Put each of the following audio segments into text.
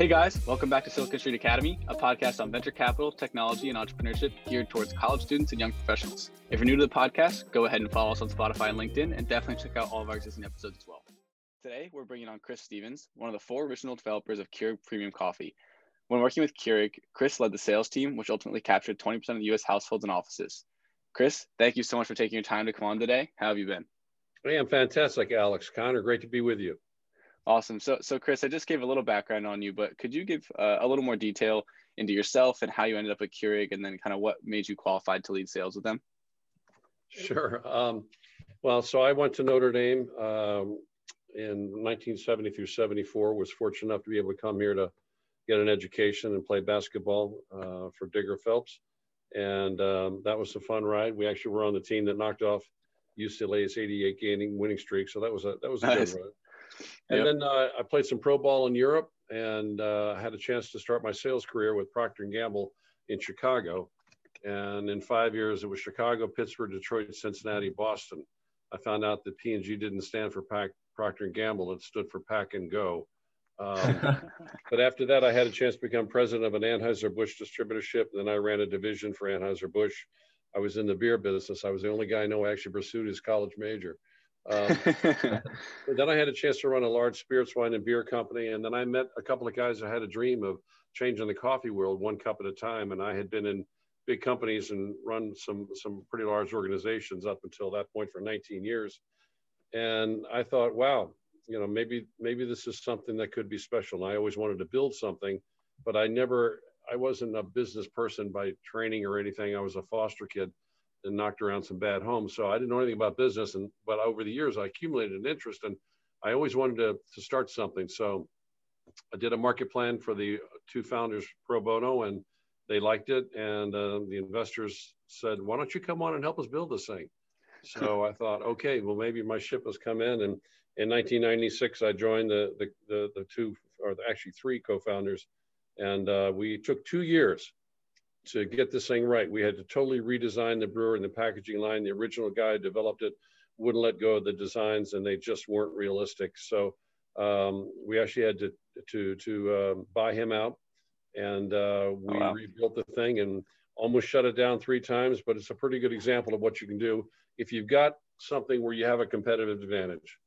Hey guys, welcome back to Silicon Street Academy, a podcast on venture capital, technology, and entrepreneurship geared towards college students and young professionals. If you're new to the podcast, go ahead and follow us on Spotify and LinkedIn, and definitely check out all of our existing episodes as well. Today, we're bringing on Chris Stevens, one of the four original developers of Keurig Premium Coffee. When working with Keurig, Chris led the sales team, which ultimately captured 20% of the US households and offices. Chris, thank you so much for taking your time to come on today. How have you been? I am fantastic, Alex. Connor, great to be with you. Awesome. So, so Chris, I just gave a little background on you, but could you give uh, a little more detail into yourself and how you ended up at Keurig, and then kind of what made you qualified to lead sales with them? Sure. Um, well, so I went to Notre Dame um, in 1970 through 74. Was fortunate enough to be able to come here to get an education and play basketball uh, for Digger Phelps, and um, that was a fun ride. We actually were on the team that knocked off UCLA's 88 gaining winning streak, so that was a that was a nice. good ride. And yep. then uh, I played some pro ball in Europe and uh, had a chance to start my sales career with Procter & Gamble in Chicago. And in five years, it was Chicago, Pittsburgh, Detroit, Cincinnati, Boston. I found out that P&G didn't stand for Pack, Procter & Gamble. It stood for Pack and Go. Um, but after that, I had a chance to become president of an Anheuser-Busch distributorship. And Then I ran a division for Anheuser-Busch. I was in the beer business. I was the only guy I know actually pursued his college major. Um, then I had a chance to run a large spirits, wine, and beer company. And then I met a couple of guys that had a dream of changing the coffee world one cup at a time. And I had been in big companies and run some some pretty large organizations up until that point for 19 years. And I thought, wow, you know, maybe maybe this is something that could be special. And I always wanted to build something, but I never, I wasn't a business person by training or anything. I was a foster kid and knocked around some bad homes. So I didn't know anything about business. And but over the years, I accumulated an interest, and I always wanted to to start something. So I did a market plan for the two founders pro bono, and they liked it. And uh, the investors said, "Why don't you come on and help us build this thing?" So I thought, okay, well maybe my ship has come in. And in 1996, I joined the the the, the two or the, actually three co-founders, and uh, we took two years to get this thing right. We had to totally redesign the brewer and the packaging line. The original guy developed it, wouldn't let go of the designs, and they just weren't realistic. So um, we actually had to to to uh, buy him out, and uh, we oh, wow. rebuilt the thing and almost shut it down three times. But it's a pretty good example of what you can do if you've got something where you have a competitive advantage.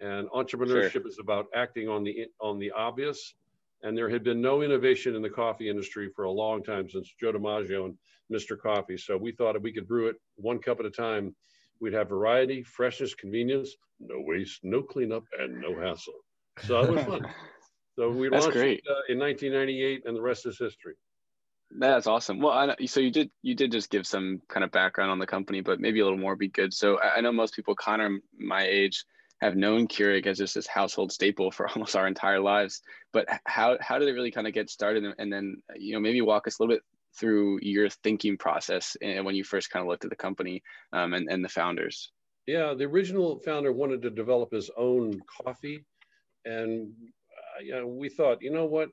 And entrepreneurship sure. is about acting on the on the obvious and there had been no innovation in the coffee industry for a long time since Joe DiMaggio and Mr. Coffee. So we thought if we could brew it one cup at a time, we'd have variety, freshness, convenience, no waste, no cleanup, and no hassle. So it was fun. so we That's launched great. it uh, in 1998, and the rest is history. That's awesome. Well, I, so you did you did just give some kind of background on the company, but maybe a little more would be good. So I, I know most people, Connor, my age, have known Keurig as just this household staple for almost our entire lives. But how how did it really kind of get started? And then you know maybe walk us a little bit through your thinking process and when you first kind of looked at the company um, and and the founders. Yeah, the original founder wanted to develop his own coffee, and uh, you know, we thought, you know what,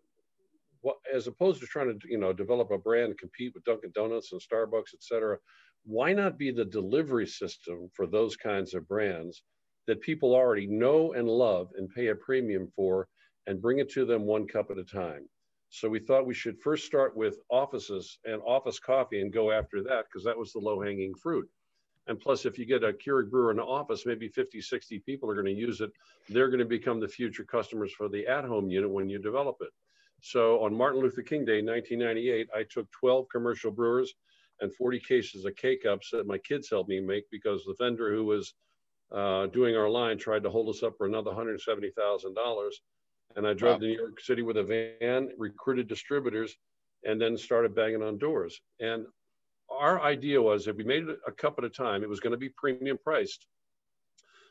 what, as opposed to trying to you know develop a brand and compete with Dunkin' Donuts and Starbucks, et cetera, why not be the delivery system for those kinds of brands? That people already know and love and pay a premium for and bring it to them one cup at a time. So we thought we should first start with offices and office coffee and go after that because that was the low hanging fruit. And plus, if you get a Keurig brewer in the office, maybe 50, 60 people are going to use it. They're going to become the future customers for the at home unit when you develop it. So on Martin Luther King Day, 1998, I took 12 commercial brewers and 40 cases of K cups that my kids helped me make because the vendor who was uh, doing our line tried to hold us up for another $170,000. And I drove wow. to New York City with a van, recruited distributors, and then started banging on doors. And our idea was if we made it a cup at a time, it was going to be premium priced.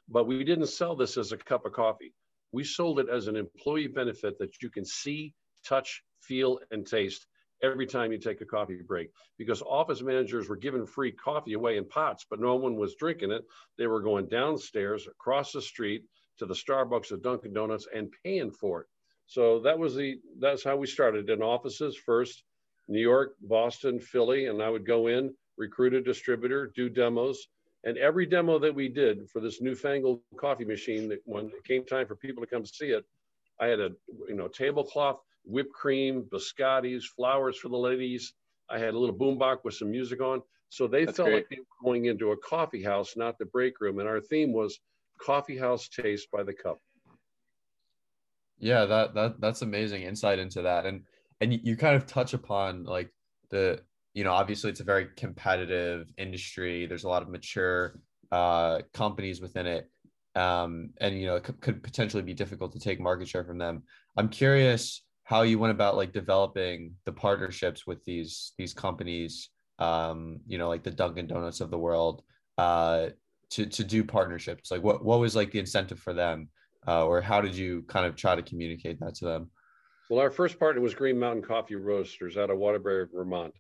But we didn't sell this as a cup of coffee. We sold it as an employee benefit that you can see, touch, feel, and taste every time you take a coffee break because office managers were giving free coffee away in pots, but no one was drinking it. They were going downstairs across the street to the Starbucks or Dunkin' Donuts and paying for it. So that was the that's how we started in offices first, New York, Boston, Philly, and I would go in, recruit a distributor, do demos. And every demo that we did for this newfangled coffee machine, that when it came time for people to come see it, I had a you know tablecloth whipped cream, biscottis, flowers for the ladies. I had a little boombox with some music on. So they That's felt great. like they were going into a coffee house, not the break room. And our theme was coffee house taste by the cup. Yeah, that that that's amazing insight into that. And and you kind of touch upon like the you know obviously it's a very competitive industry. There's a lot of mature uh, companies within it, um, and you know it could, could potentially be difficult to take market share from them. I'm curious how you went about like developing the partnerships with these these companies um, you know, like the Dunkin' Donuts of the world, uh, to to do partnerships? Like, what what was like the incentive for them, uh, or how did you kind of try to communicate that to them? Well, our first partner was Green Mountain Coffee Roasters out of Waterbury, Vermont,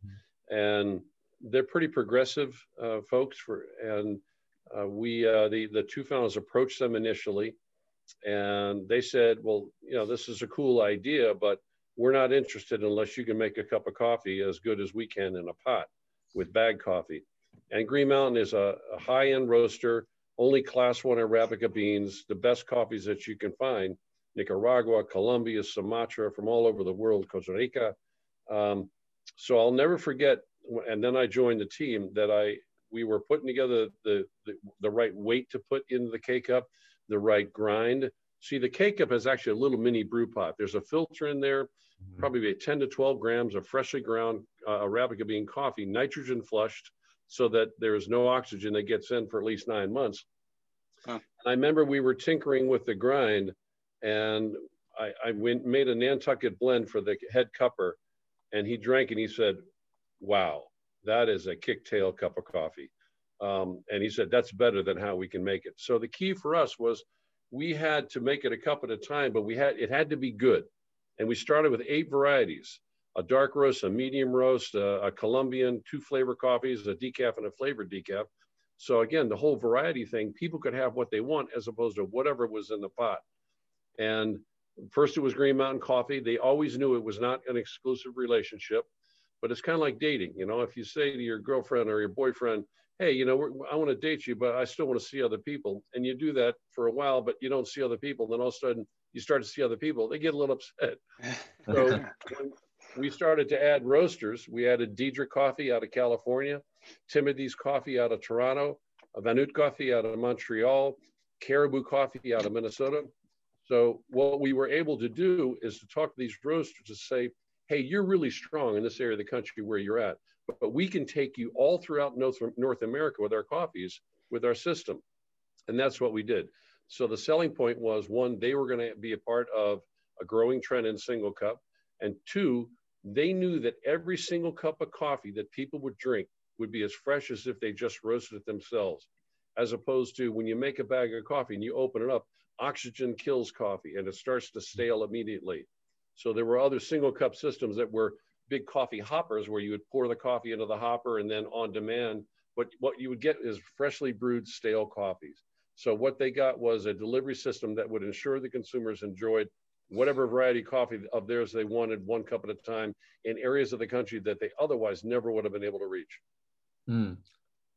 and they're pretty progressive uh, folks. For and uh, we uh, the the two founders approached them initially, and they said, "Well, you know, this is a cool idea, but." We're not interested unless you can make a cup of coffee as good as we can in a pot with bag coffee. And Green Mountain is a, a high end roaster, only class one Arabica beans, the best coffees that you can find Nicaragua, Colombia, Sumatra, from all over the world, Costa Rica. Um, so I'll never forget. And then I joined the team that I we were putting together the, the, the right weight to put into the K cup, the right grind. See, the K cup is actually a little mini brew pot. There's a filter in there, mm-hmm. probably 10 to 12 grams of freshly ground uh, Arabica bean coffee, nitrogen flushed, so that there's no oxygen that gets in for at least nine months. Huh. I remember we were tinkering with the grind, and I, I went made a Nantucket blend for the head cupper, and he drank and he said, "Wow, that is a kicktail cup of coffee." Um, and he said that's better than how we can make it. So the key for us was we had to make it a cup at a time, but we had it had to be good, and we started with eight varieties a dark roast, a medium roast, a, a Colombian, two flavor coffees, a decaf and a flavored decaf. So again, the whole variety thing, people could have what they want as opposed to whatever was in the pot. And first it was Green Mountain Coffee. They always knew it was not an exclusive relationship, but it's kind of like dating. You know, if you say to your girlfriend or your boyfriend, hey, you know, I want to date you, but I still want to see other people. And you do that for a while, but you don't see other people. Then all of a sudden you start to see other people. They get a little upset. So we started to add roasters. We added Diedrich Coffee out of California, Timothy's Coffee out of Toronto, Van Houtte Coffee out of Montreal, Caribou Coffee out of Minnesota. So what we were able to do is to talk to these roasters to say, hey, you're really strong in this area of the country where you're at, but we can take you all throughout North, North America with our coffees, with our system. And that's what we did. So the selling point was one, they were going to be a part of a growing trend in single cup. And two, they knew that every single cup of coffee that people would drink would be as fresh as if they just roasted it themselves, as opposed to when you make a bag of coffee and you open it up, oxygen kills coffee and it starts to stale immediately. So there were other single cup systems that were big coffee hoppers where you would pour the coffee into the hopper and then on demand. But what you would get is freshly brewed stale coffees. So what they got was a delivery system that would ensure the consumers enjoyed whatever variety of coffee of theirs they wanted one cup at a time in areas of the country that they otherwise never would have been able to reach. Mm.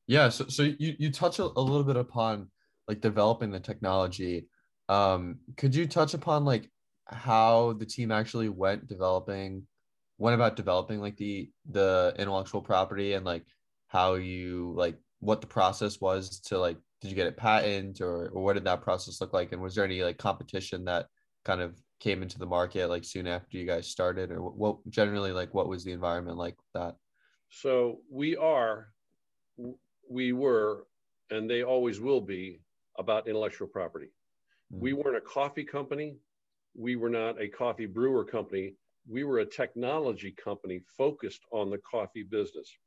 Yeah. So, so you, you touch a, a little bit upon like developing the technology. Um, could you touch upon like how the team actually went developing, went about developing like the, the intellectual property and like how you like what the process was to like, did you get it patent or, or what did that process look like? And was there any like competition that kind of came into the market like soon after you guys started? Or what generally like what was the environment like that? So we are we were and they always will be about intellectual property. Mm-hmm. we weren't a coffee company. We were not a coffee brewer company we were a technology company focused on the coffee business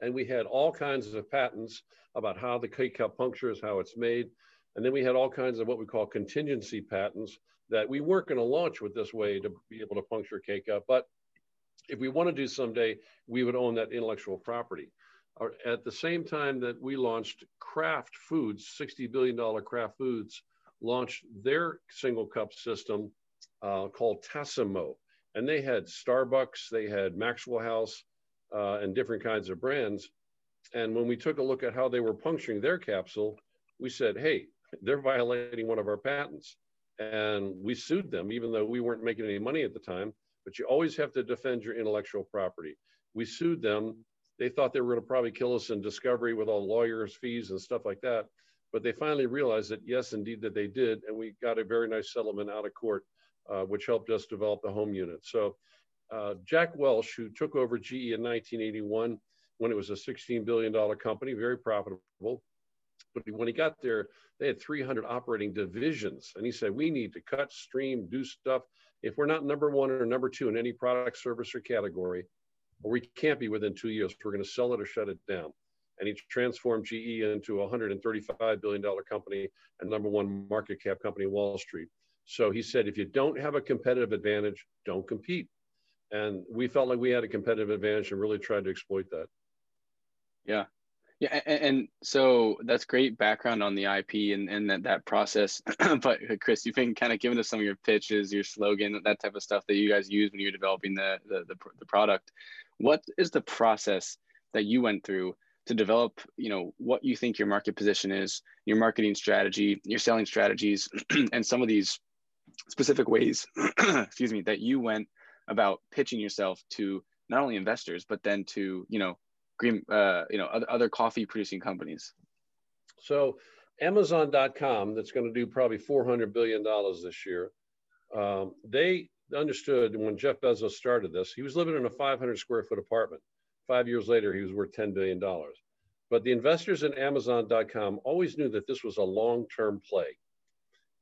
and we had all kinds of patents about how the K-cup punctures, how it's made. And then we had all kinds of what we call contingency patents that we weren't going to launch with this way to be able to puncture K-cup. But if we want to do someday, we would own that intellectual property. At the same time that we launched Kraft Foods, $60 billion Kraft Foods, launched their single cup system uh, called Tassimo. And they had Starbucks, they had Maxwell House, uh, and different kinds of brands. And when we took a look at how they were puncturing their capsule, we said, hey, they're violating one of our patents and we sued them even though we weren't making any money at the time but you always have to defend your intellectual property. We sued them. They thought they were going to probably kill us in discovery with all lawyers' fees and stuff like that. But they finally realized that yes, indeed, that they did, and we got a very nice settlement out of court, uh, which helped us develop the home unit. So uh, Jack Welch, who took over GE in 1981 when it was a $16 billion company, very profitable. But when he got there, they had 300 operating divisions. And he said, we need to cut, stream, do stuff. If we're not number one or number two in any product, service, or category, or we can't be within two years, we're going to sell it or shut it down. And he transformed GE into a $135 billion company and number one market cap company in Wall Street. So he said, if you don't have a competitive advantage, don't compete. And we felt like we had a competitive advantage and really tried to exploit that. Yeah. Yeah, and, and, so that's great background on the IP and, and that, that process. but uh, Chris, you've been kind of giving us some of your pitches, your slogan, that type of stuff that you guys use when you're developing the, the, the, the product. What is the process that you went through to develop, you know, what you think your market position is, your marketing strategy, your selling strategies, and some of these specific ways, excuse me, that you went about pitching yourself to not only investors, but then to, you know, green, uh, you know, other, other coffee producing companies? So Amazon.com, that's going to do probably $400 billion this year. Um, they understood when Jeff Bezos started this, he was living in a 500 square foot apartment. Five years later, he was worth $10 billion. But the investors in Amazon.com always knew that this was a long term play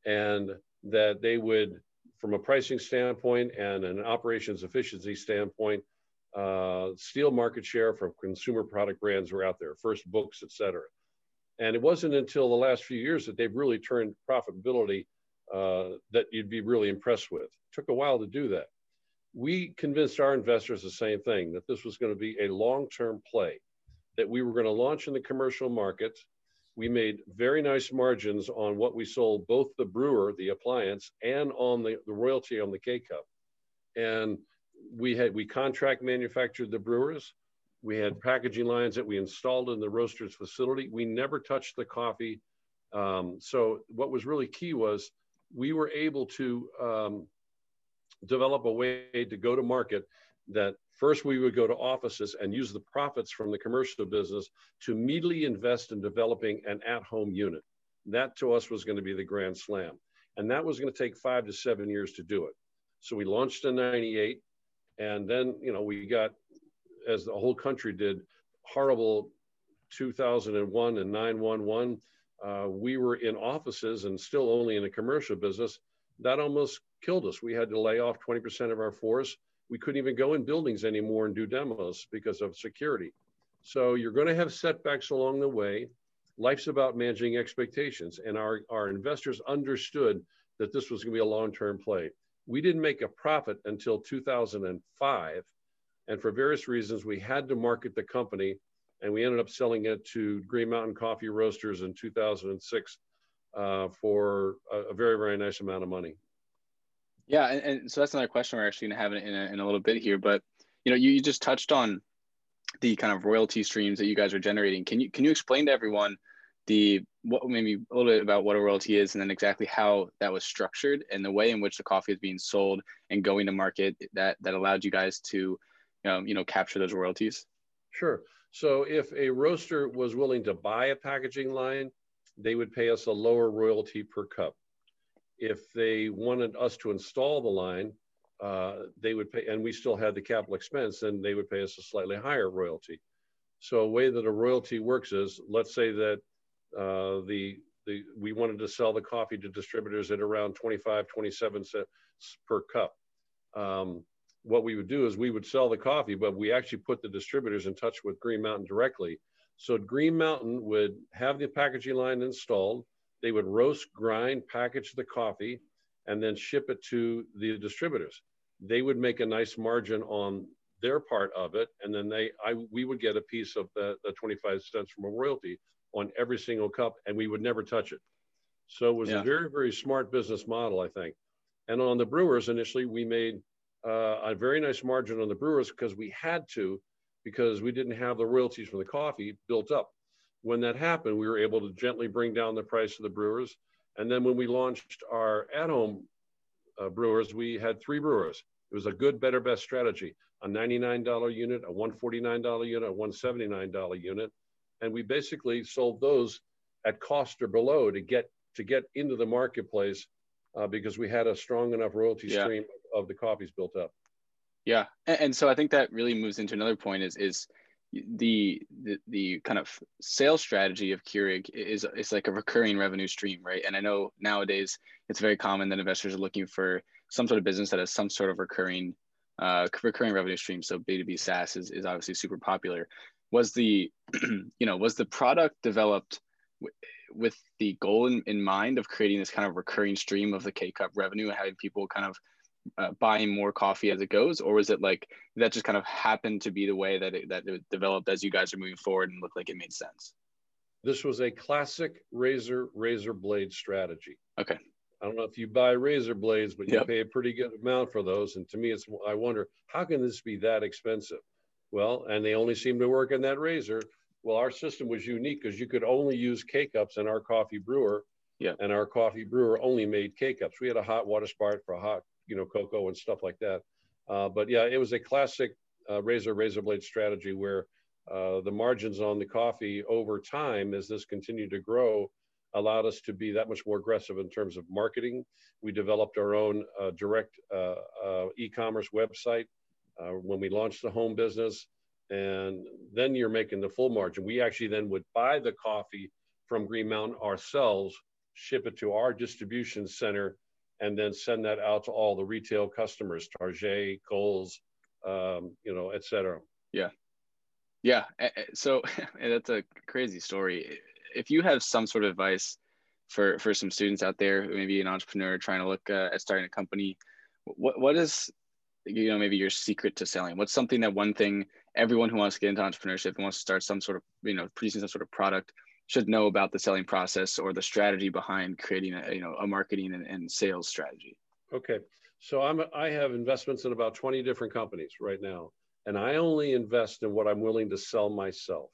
and that they would, from a pricing standpoint and an operations efficiency standpoint, uh, steal market share from consumer product brands who are out there, first books, et cetera. And it wasn't until the last few years that they've really turned profitability uh, that you'd be really impressed with. It took a while to do that. We convinced our investors the same thing that this was going to be a long term play, that we were going to launch in the commercial market. We made very nice margins on what we sold, both the brewer, the appliance, and on the, the royalty on the K cup. And we had we contract manufactured the brewers. We had packaging lines that we installed in the roasters facility. We never touched the coffee. Um, so what was really key was we were able to um, develop a way to go to market that first we would go to offices and use the profits from the commercial business to immediately invest in developing an at-home unit. That to us was going to be the grand slam. And that was going to take five to seven years to do it. So we launched in 98. And then, you know, we got, as the whole country did, horrible 2001 and 911. Uh, we were in offices and still only in the commercial business. That almost killed us. We had to lay off 20% of our force. We couldn't even go in buildings anymore and do demos because of security. So you're going to have setbacks along the way. Life's about managing expectations. And our, our investors understood that this was going to be a long term play. We didn't make a profit until 2005. And for various reasons, we had to market the company and we ended up selling it to Green Mountain Coffee Roasters in 2006 uh, for a, a, very, very nice amount of money. Yeah. And, and so that's another question we're actually going to have in a, in a little bit here. But, you know, you, you just touched on the kind of royalty streams that you guys are generating. Can you, can you explain to everyone the what maybe a little bit about what a royalty is and then exactly how that was structured and the way in which the coffee is being sold and going to market that that allowed you guys to um, you know capture those royalties sure so if a roaster was willing to buy a packaging line they would pay us a lower royalty per cup if they wanted us to install the line uh, they would pay and we still had the capital expense then they would pay us a slightly higher royalty so a way that a royalty works is let's say that uh, the, the, we wanted to sell the coffee to distributors at around 25, 27 cents per cup. Um, what we would do is we would sell the coffee, but we actually put the distributors in touch with Green Mountain directly. So Green Mountain would have the packaging line installed. They would roast, grind, package the coffee, and then ship it to the distributors. They would make a nice margin on their part of it, and then they, I, we would get a piece of the, the 25 cents from a royalty on every single cup and we would never touch it. So it was yeah. a very, very smart business model, I think. And on the brewers, initially, we made uh, a very nice margin on the brewers because we had to, because we didn't have the royalties from the coffee built up. When that happened, we were able to gently bring down the price of the brewers. And then when we launched our at home uh, brewers, we had three brewers. It was a good, better, best strategy. A $99 unit, a $149 unit, a $179 unit. And we basically sold those at cost or below to get to get into the marketplace uh, because we had a strong enough royalty yeah. stream of the coffees built up. Yeah, and, and, so I think that really moves into another point is is the the, kind of sales strategy of Keurig is it's like a recurring revenue stream, right? And I know nowadays it's very common that investors are looking for some sort of business that has some sort of recurring uh, recurring revenue stream. So B2B SaaS is, is obviously super popular. Was the you know was the product developed with the goal in, in mind of creating this kind of recurring stream of the K cup revenue and having people kind of uh, buying more coffee as it goes, or was it like that just kind of happened to be the way that it, that it developed as you guys are moving forward and looked like it made sense? This was a classic razor razor blade strategy. Okay. I don't know if you buy razor blades, but you yep. pay a pretty good amount for those. And to me, it's I wonder how can this be that expensive? Well, and they only seem to work in that razor. Well, our system was unique because you could only use K cups in our coffee brewer. Yeah. And our coffee brewer only made K cups. We had a hot water spout for hot, you know, cocoa and stuff like that. Uh, but yeah, it was a classic uh, razor razor blade strategy where uh, the margins on the coffee over time, as this continued to grow, allowed us to be that much more aggressive in terms of marketing. We developed our own uh, direct uh, uh, e-commerce website when we launched the home business and then you're making the full margin. We actually then would buy the coffee from Green Mountain ourselves, ship it to our distribution center, and then send that out to all the retail customers, Target, Kohl's, um, you know, et cetera. Yeah. Yeah. So that's a crazy story. If you have some sort of advice for, for some students out there, maybe an entrepreneur trying to look uh, at starting a company, what, what is, you know, maybe your secret to selling? What's something that one thing everyone who wants to get into entrepreneurship and wants to start some sort of you know producing some sort of product should know about the selling process or the strategy behind creating a you know a marketing and, and sales strategy. Okay. So i'm i have investments in about 20 different companies right now and i only invest in what i'm willing to sell myself.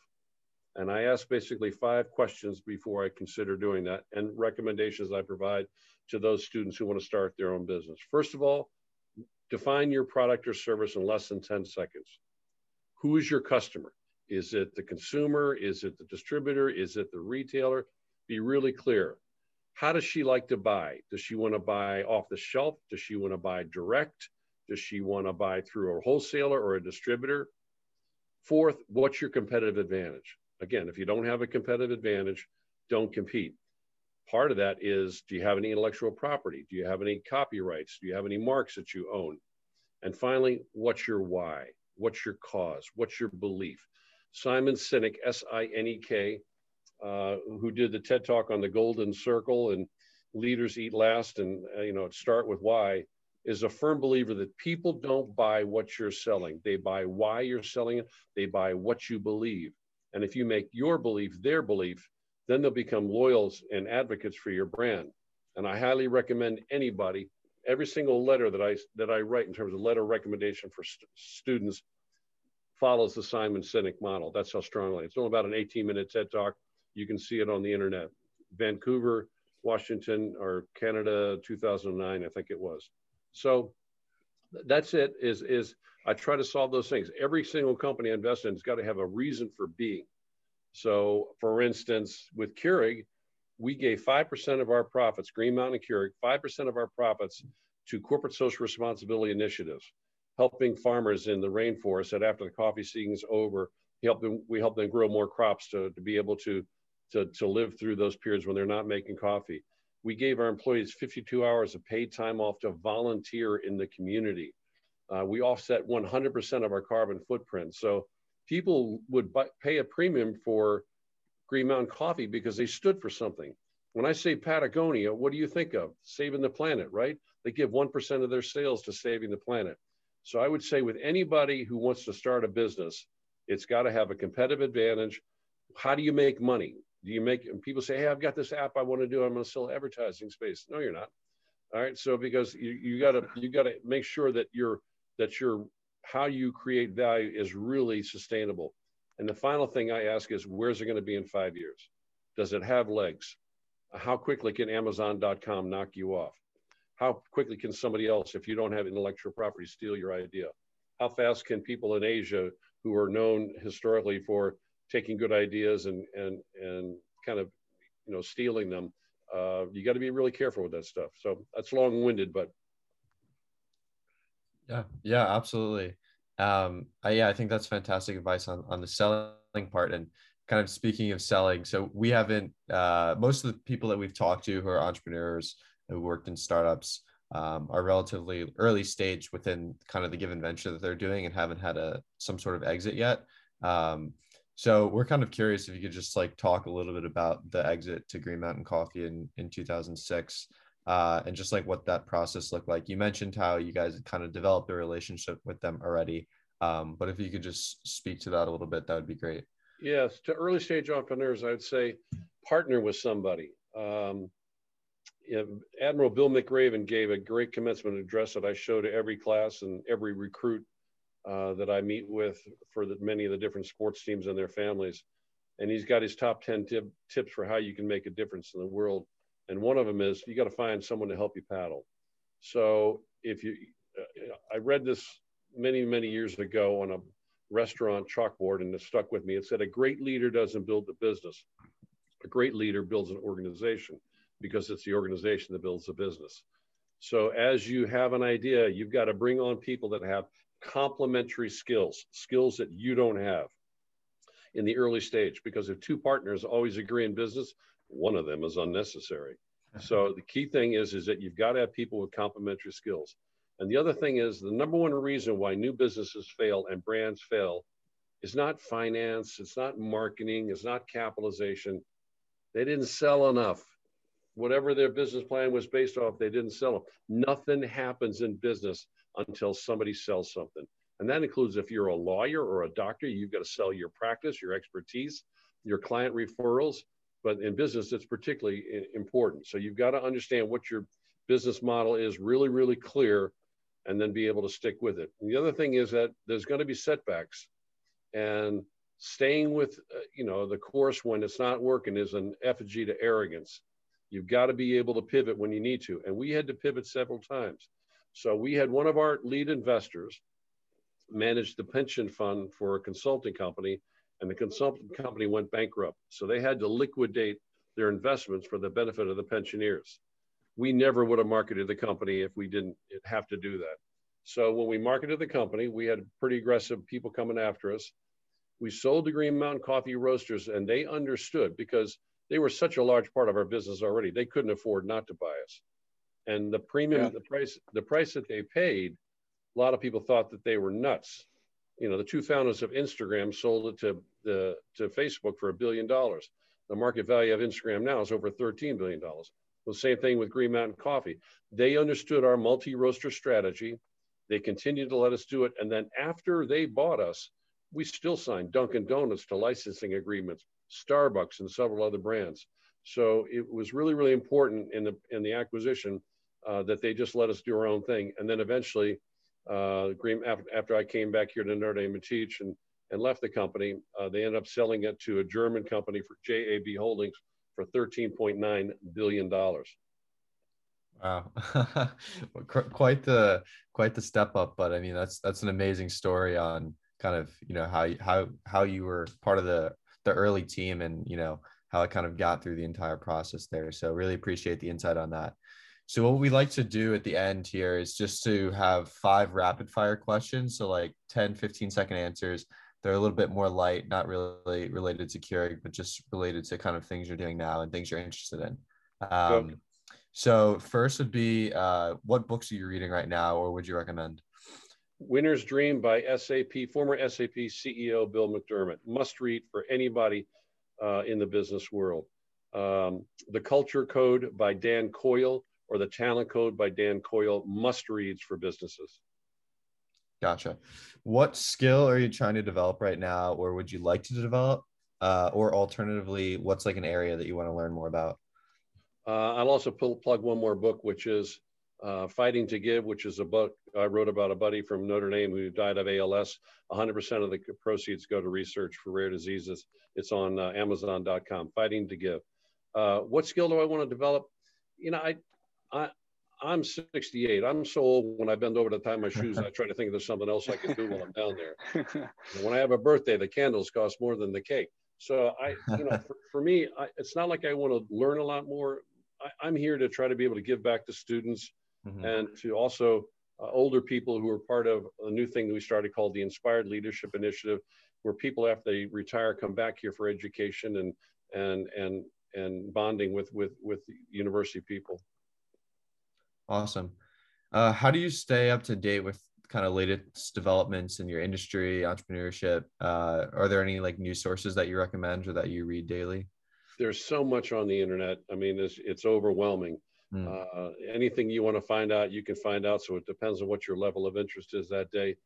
And i ask basically five questions before i consider doing that and recommendations i provide to those students who want to start their own business. First of all define your product or service in less than 10 seconds. Who is your customer? Is it the consumer? Is it the distributor? Is it the retailer? Be really clear. How does she like to buy? Does she want to buy off the shelf? Does she want to buy direct? Does she want to buy through a wholesaler or a distributor? Fourth, what's your competitive advantage? Again, if you don't have a competitive advantage, don't compete. Part of that is do you have any intellectual property? Do you have any copyrights? Do you have any marks that you own? And finally, what's your why? What's your cause? What's your belief? Simon Sinek, S I N E K, uh, who did the TED Talk on the Golden Circle and Leaders Eat Last and, uh, you know, start with why, is a firm believer that people don't buy what you're selling. They buy why you're selling it, they buy what you believe. And if you make your belief their belief, then they'll become loyals and advocates for your brand. And I highly recommend anybody every single letter that I that I write in terms of letter recommendation for st- students follows the Simon Sinek model. That's how strongly. It's only about an 18 minute TED talk. You can see it on the internet. Vancouver, Washington, or Canada, 2009, I think it was. So that's it. Is is I try to solve those things. Every single company I invest in has got to have a reason for being. So, for instance, with Keurig, we gave 5% of our profits, Green Mountain Keurig, 5% of our profits to corporate social responsibility initiatives, helping farmers in the rainforest that after the coffee season is over, help them, we help them grow more crops to, to be able to, to, to live through those periods when they're not making coffee. We gave our employees 52 hours of paid time off to volunteer in the community. Uh, we offset 100% of our carbon footprint. So people would buy, pay a premium for Green Mountain Coffee because they stood for something. When I say Patagonia, what do you think of? Saving the planet, right? They give 1% of their sales to saving the planet. So I would say with anybody who wants to start a business, it's got to have a competitive advantage. How do you make money? Do you make, and people say, hey, I've got this app I want to do. I'm going to sell advertising space. No, you're not. All right. So because you, you gotta, you gotta make sure that you're, that you're, how you create value is really sustainable. And the final thing I ask is, where's it going to be in five years? Does it have legs? How quickly can Amazon.com knock you off? How quickly can somebody else, if you don't have intellectual property, steal your idea? How fast can people in Asia who are known historically for taking good ideas and and and kind of you know stealing them? Uh, you got to be really careful with that stuff. So that's long-winded but. Yeah yeah absolutely. Um I, yeah i think that's fantastic advice on on the selling part and kind of speaking of selling. So we haven't uh most of the people that we've talked to who are entrepreneurs who worked in startups um, are relatively early stage within kind of the given venture that they're doing and haven't had a some sort of exit yet um, so we're kind of curious if you could just like talk a little bit about the exit to Green Mountain Coffee in in 2006, uh, and just like what that process looked like. You mentioned how you guys kind of developed a relationship with them already, um, but if you could just speak to that a little bit, that would be great. Yes, to early stage entrepreneurs, I would say partner with somebody. Um, Admiral Bill McRaven gave a great commencement address that I show to every class and every recruit uh, that I meet with for the, many of the different sports teams and their families. And he's got his top 10 tip, tips for how you can make a difference in the world. And one of them is you got to find someone to help you paddle. So if you, uh, I read this many, many years ago on a restaurant chalkboard and it stuck with me. It said, a great leader doesn't build a business. A great leader builds an organization because it's the organization that builds the business. So as you have an idea, you've got to bring on people that have complementary skills, skills that you don't have in the early stage. Because if two partners always agree in business, one of them is unnecessary. So the key thing is, is that you've got to have people with complementary skills. And the other thing is the number one reason why new businesses fail and brands fail is not finance, it's not marketing, it's not capitalization. They didn't sell enough. Whatever their business plan was based off, they didn't sell them. Nothing happens in business until somebody sells something. And that includes if you're a lawyer or a doctor, you've got to sell your practice, your expertise, your client referrals. But in business, it's particularly important. So you've got to understand what your business model is really, really clear and then be able to stick with it. And the other thing is that there's going to be setbacks and staying with, uh, you know, the course when it's not working is an effigy to arrogance. You've got to be able to pivot when you need to. And we had to pivot several times. So we had one of our lead investors manage the pension fund for a consulting company, and the consulting company went bankrupt. So they had to liquidate their investments for the benefit of the pensioners. We never would have marketed the company if we didn't have to do that. So when we marketed the company, we had pretty aggressive people coming after us. We sold the Green Mountain Coffee Roasters, and they understood because they were such a large part of our business already. They couldn't afford not to buy us and the premium, yeah. the price, the price that they paid, a lot of people thought that they were nuts. You know, the two founders of Instagram sold it to the to Facebook for a billion dollars. The market value of Instagram now is over $13 billion. The same thing with Green Mountain Coffee. They understood our multi-roaster strategy. They continued to let us do it. And then after they bought us, we still signed Dunkin' Donuts to licensing agreements, Starbucks and several other brands. So it was really, really important in the in the acquisition uh, that they just let us do our own thing. And then eventually, uh, Green, after, I came back here to Notre Dame and teach and, and left the company, uh, they ended up selling it to a German company for JAB Holdings for $13.9 billion. Wow, quite the quite the step up. But I mean, that's that's an amazing story on kind of you know how how how you were part of the the early team and you know how it kind of got through the entire process there. So really appreciate the insight on that. So what we like to do at the end here is just to have five rapid fire questions. So like 10, 15 second answers. They're a little bit more light, not really related to Keurig, but just related to kind of things you're doing now and things you're interested in. Um, so first would be uh, what books are you reading right now or would you recommend? Winner's Dream by SAP, former SAP CEO Bill McDermott. Must read for anybody uh, in the business world. Um, the Culture Code by Dan Coyle or The Talent Code by Dan Coyle, must reads for businesses. Gotcha. What skill are you trying to develop right now, or would you like to develop? Uh, or alternatively, what's like an area that you want to learn more about? Uh, I'll also pull, plug one more book, which is uh, Fighting to Give, which is a book I wrote about a buddy from Notre Dame who died of ALS. 100% of the proceeds go to research for rare diseases. It's on uh, Amazon.com. Fighting to Give. Uh, what skill do I want to develop? You know, I I, I'm 68. I'm so old when I bend over to tie my shoes, I try to think there's something else I can do while I'm down there. And when I have a birthday, the candles cost more than the cake. So I, you know, for, for me, I, it's not like I want to learn a lot more. I, am here to try to be able to give back to students mm-hmm. and to also uh, older people who are part of a new thing that we started called the Inspired Leadership Initiative, where people after they retire come back here for education and and and and bonding with with with university people. Awesome. Uh, how do you stay up to date with kind of latest developments in your industry, entrepreneurship? Uh, are there any like news sources that you recommend or that you read daily? There's so much on the internet. I mean, it's, it's overwhelming. Mm. Uh, anything you want to find out, you can find out. So it depends on what your level of interest is that day.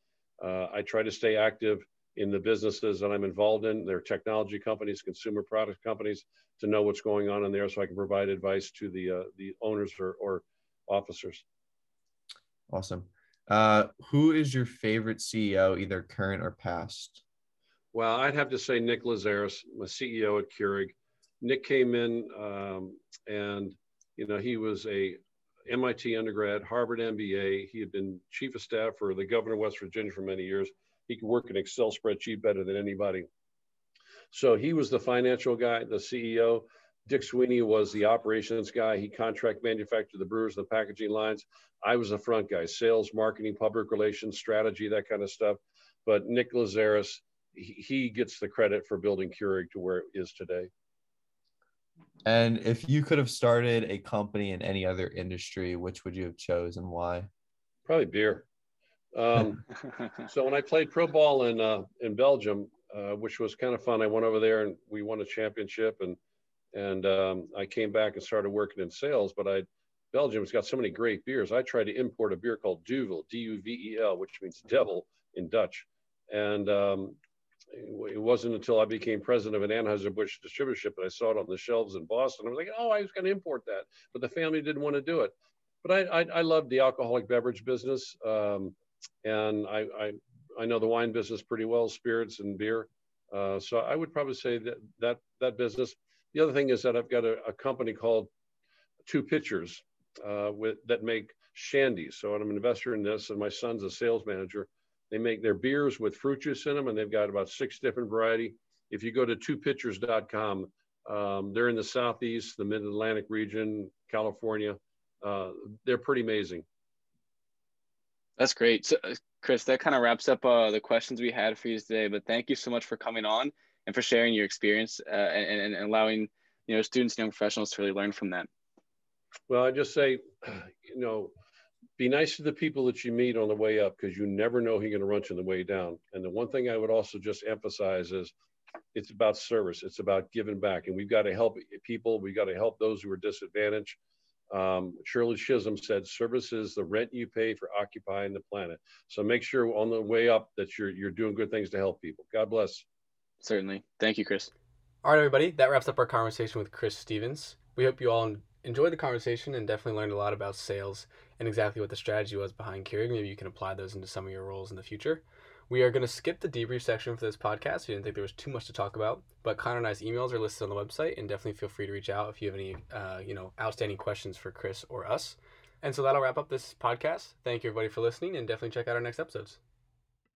Uh, I try to stay active in the businesses that I'm involved in. They're technology companies, consumer product companies, to know what's going on in there, so I can provide advice to the uh, the owners or, or officers. Awesome. Uh, who is your favorite CEO, either current or past? Well, I'd have to say Nick Lazaris, my CEO at Keurig. Nick came in um, and, you know, he was a MIT undergrad, Harvard MBA. He had been chief of staff for the governor of West Virginia for many years. He could work an Excel spreadsheet better than anybody. So he was the financial guy, the CEO. Dick Sweeney was the operations guy. He contract manufactured the brewers the packaging lines. I was the front guy, sales, marketing, public relations, strategy, that kind of stuff. But Nick Lazaris, he gets the credit for building Keurig to where it is today. And if you could have started a company in any other industry, which would you have chosen and why? Probably beer. Um, so when I played pro ball in uh, in Belgium, uh, which was kind of fun, I went over there and we won a championship and and um, I came back and started working in sales. But I, Belgium's got so many great beers. I tried to import a beer called Duvel, D-U-V-E-L, which means devil in Dutch. And um, it wasn't until I became president of an Anheuser-Busch distributorship that I saw it on the shelves in Boston. I was like, oh, I was going to import that. But the family didn't want to do it. But I, I, I loved the alcoholic beverage business. Um, and I, I, I know the wine business pretty well, spirits and beer. Uh, so I would probably say that that, that business the other thing is that I've got a, a company called Two Pitchers uh, with, that make shandies. So I'm an investor in this, and my son's a sales manager. They make their beers with fruit juice in them, and they've got about six different variety. If you go to twopitchers.com, um, they're in the southeast, the mid-Atlantic region, California. Uh, they're pretty amazing. That's great, so, uh, Chris. That kind of wraps up uh, the questions we had for you today. But thank you so much for coming on and for sharing your experience uh, and, and allowing you know students and young professionals to really learn from that. Well, I just say, you know, be nice to the people that you meet on the way up because you never know who you're going to run on the way down. And the one thing I would also just emphasize is it's about service. It's about giving back, and we've got to help people. We've got to help those who are disadvantaged. Um, Shirley Chisholm said, "Service is the rent you pay for occupying the planet." So make sure on the way up that you're you're doing good things to help people. God bless. Certainly. Thank you, Chris. All right, everybody. That wraps up our conversation with Chris Stevens. We hope you all enjoyed the conversation and definitely learned a lot about sales and exactly what the strategy was behind Keurig. Maybe you can apply those into some of your roles in the future. We are going to skip the debrief section for this podcast. We didn't think there was too much to talk about, but Connor and I's emails are listed on the website, and definitely feel free to reach out if you have any, uh, you know, outstanding questions for Chris or us. And so that'll wrap up this podcast. Thank you, everybody, for listening, and definitely check out our next episodes.